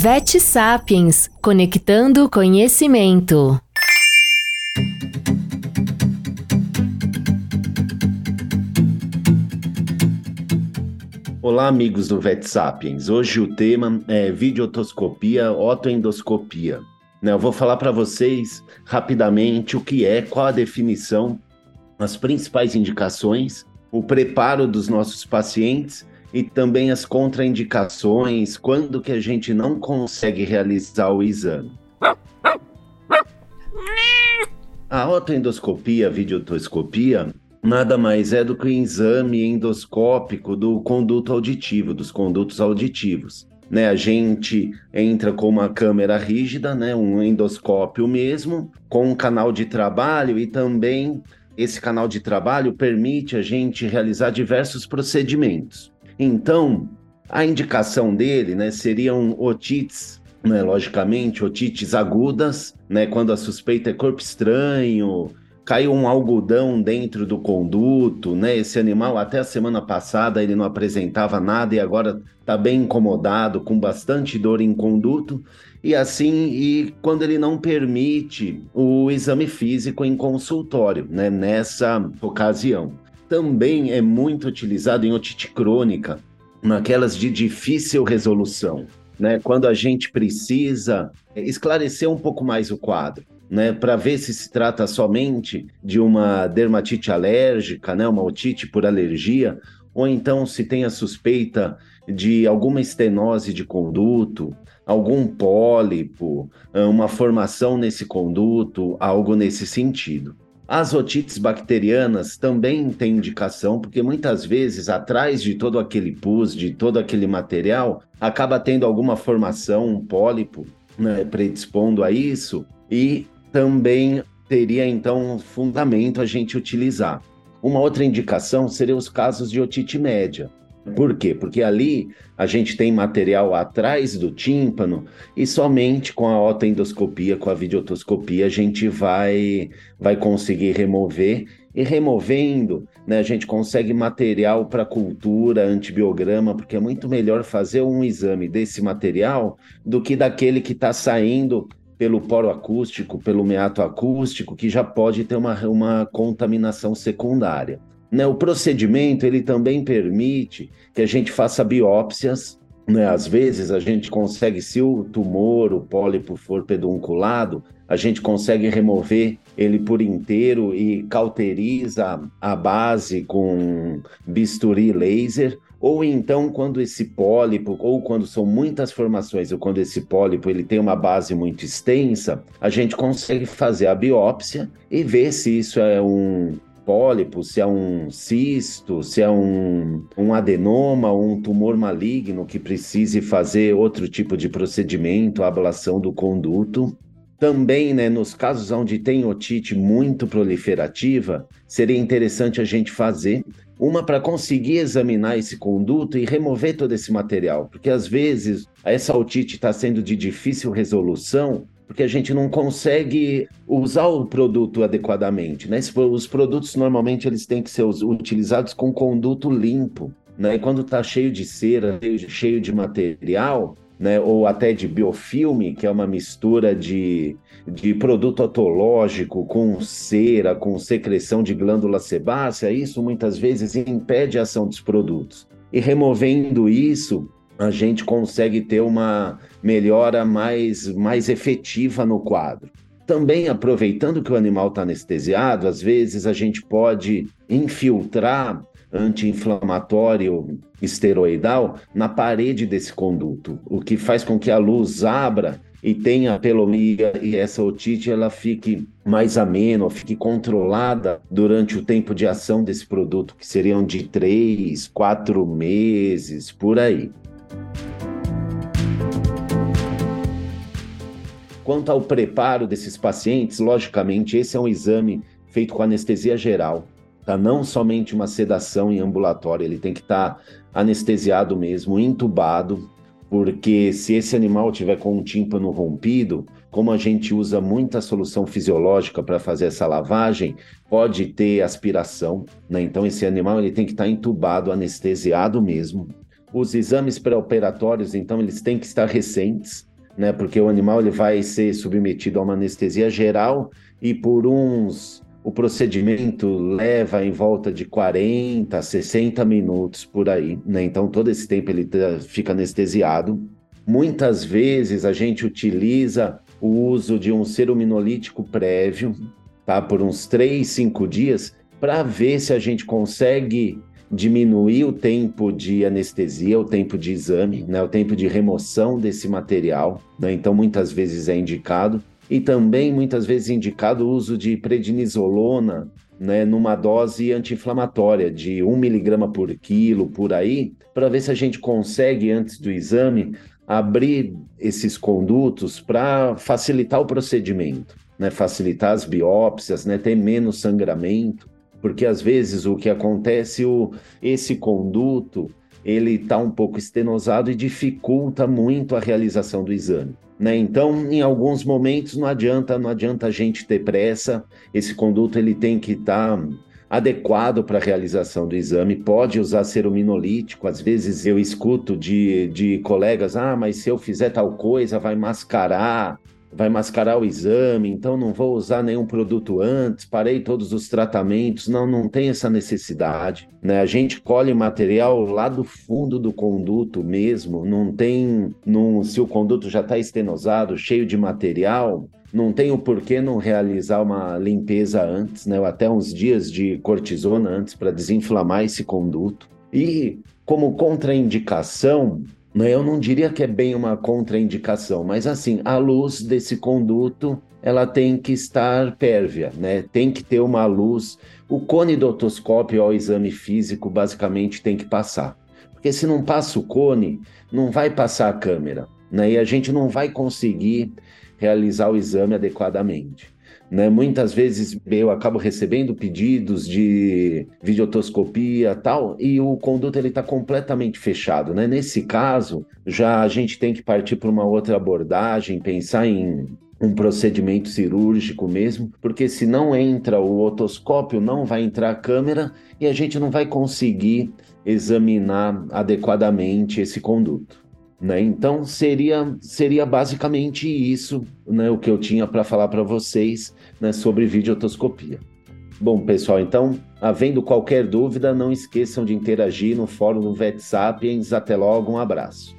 Vet Sapiens Conectando Conhecimento. Olá, amigos do Vet Sapiens. Hoje o tema é videotoscopia, otoendoscopia. Né, eu vou falar para vocês rapidamente o que é, qual a definição, as principais indicações, o preparo dos nossos pacientes e também as contraindicações, quando que a gente não consegue realizar o exame. A otoendoscopia, a videotoscopia, nada mais é do que um exame endoscópico do conduto auditivo, dos condutos auditivos. Né, a gente entra com uma câmera rígida, né, um endoscópio mesmo, com um canal de trabalho e também esse canal de trabalho permite a gente realizar diversos procedimentos. Então, a indicação dele né, seriam otites, né, logicamente, otites agudas, né, quando a suspeita é corpo estranho, caiu um algodão dentro do conduto, né? Esse animal até a semana passada ele não apresentava nada e agora está bem incomodado, com bastante dor em conduto. E assim, e quando ele não permite o exame físico em consultório, né? Nessa ocasião. Também é muito utilizado em otite crônica, naquelas de difícil resolução, né? Quando a gente precisa esclarecer um pouco mais o quadro né, para ver se se trata somente de uma dermatite alérgica, né, uma otite por alergia, ou então se tem a suspeita de alguma estenose de conduto, algum pólipo, uma formação nesse conduto, algo nesse sentido. As otites bacterianas também têm indicação, porque muitas vezes atrás de todo aquele pus, de todo aquele material, acaba tendo alguma formação, um pólipo, né, predispondo a isso, e também teria então fundamento a gente utilizar. Uma outra indicação seria os casos de otite média. Por quê? Porque ali a gente tem material atrás do tímpano e somente com a otoendoscopia, com a videotoscopia, a gente vai, vai conseguir remover. E removendo, né, a gente consegue material para cultura, antibiograma, porque é muito melhor fazer um exame desse material do que daquele que está saindo pelo poro acústico, pelo meato acústico, que já pode ter uma, uma contaminação secundária. Né, o procedimento ele também permite que a gente faça biópsias. Né? Às vezes a gente consegue, se o tumor, o pólipo for pedunculado, a gente consegue remover ele por inteiro e cauteriza a base com bisturi laser ou então quando esse pólipo, ou quando são muitas formações, ou quando esse pólipo ele tem uma base muito extensa, a gente consegue fazer a biópsia e ver se isso é um pólipo, se é um cisto, se é um, um adenoma, um tumor maligno que precise fazer outro tipo de procedimento, ablação do conduto. Também, né, nos casos onde tem otite muito proliferativa, seria interessante a gente fazer uma para conseguir examinar esse conduto e remover todo esse material, porque às vezes essa otite está sendo de difícil resolução, porque a gente não consegue usar o produto adequadamente, né? Os produtos normalmente eles têm que ser utilizados com conduto limpo, né? E quando está cheio de cera, cheio de material, né, ou até de biofilme, que é uma mistura de, de produto otológico com cera, com secreção de glândula sebácea, isso muitas vezes impede a ação dos produtos. E removendo isso, a gente consegue ter uma melhora mais, mais efetiva no quadro. Também aproveitando que o animal está anestesiado, às vezes a gente pode infiltrar anti-inflamatório esteroidal na parede desse conduto, o que faz com que a luz abra e tenha pelo e essa otite ela fique mais amena, fique controlada durante o tempo de ação desse produto, que seriam de três, quatro meses, por aí. Quanto ao preparo desses pacientes, logicamente, esse é um exame feito com anestesia geral tá? Não somente uma sedação em ambulatório, ele tem que estar tá anestesiado mesmo, entubado, porque se esse animal tiver com um tímpano rompido, como a gente usa muita solução fisiológica para fazer essa lavagem, pode ter aspiração, né? Então esse animal ele tem que estar tá entubado, anestesiado mesmo, Os exames pré-operatórios, então, eles têm que estar recentes, né? Porque o animal ele vai ser submetido a uma anestesia geral e por uns o procedimento leva em volta de 40, 60 minutos por aí, né? Então todo esse tempo ele tá, fica anestesiado. Muitas vezes a gente utiliza o uso de um serominolítico prévio, tá? Por uns 3, 5 dias, para ver se a gente consegue diminuir o tempo de anestesia, o tempo de exame, né, o tempo de remoção desse material. Né, então, muitas vezes é indicado. E também, muitas vezes, indicado o uso de prednisolona né, numa dose anti-inflamatória de 1 miligrama por quilo, por aí, para ver se a gente consegue, antes do exame, abrir esses condutos para facilitar o procedimento, né, facilitar as biópsias, né, ter menos sangramento porque às vezes o que acontece, o, esse conduto, ele está um pouco estenosado e dificulta muito a realização do exame. Né? Então, em alguns momentos não adianta, não adianta a gente ter pressa. Esse conduto ele tem que estar tá adequado para a realização do exame. Pode usar serominolítico. Às vezes eu escuto de, de colegas: ah, mas se eu fizer tal coisa, vai mascarar vai mascarar o exame, então não vou usar nenhum produto antes, parei todos os tratamentos. Não, não tem essa necessidade. Né? A gente colhe material lá do fundo do conduto mesmo, não tem. Se o conduto já está estenosado, cheio de material, não tem o porquê não realizar uma limpeza antes, né? Ou até uns dias de cortisona antes para desinflamar esse conduto. E como contraindicação, né? Eu não diria que é bem uma contraindicação, mas assim, a luz desse conduto ela tem que estar pérvia, né? Tem que ter uma luz. O cone do otoscópio ao exame físico basicamente tem que passar. Porque se não passa o cone, não vai passar a câmera, né? E a gente não vai conseguir realizar o exame adequadamente. Né? Muitas vezes eu acabo recebendo pedidos de videotoscopia tal, e o conduto ele está completamente fechado. Né? Nesse caso, já a gente tem que partir para uma outra abordagem, pensar em um procedimento cirúrgico mesmo, porque se não entra o otoscópio, não vai entrar a câmera e a gente não vai conseguir examinar adequadamente esse conduto. Né? Então seria, seria basicamente isso né, o que eu tinha para falar para vocês né, sobre videotoscopia. Bom, pessoal, então, havendo qualquer dúvida, não esqueçam de interagir no fórum do VetSapiens. Até logo, um abraço.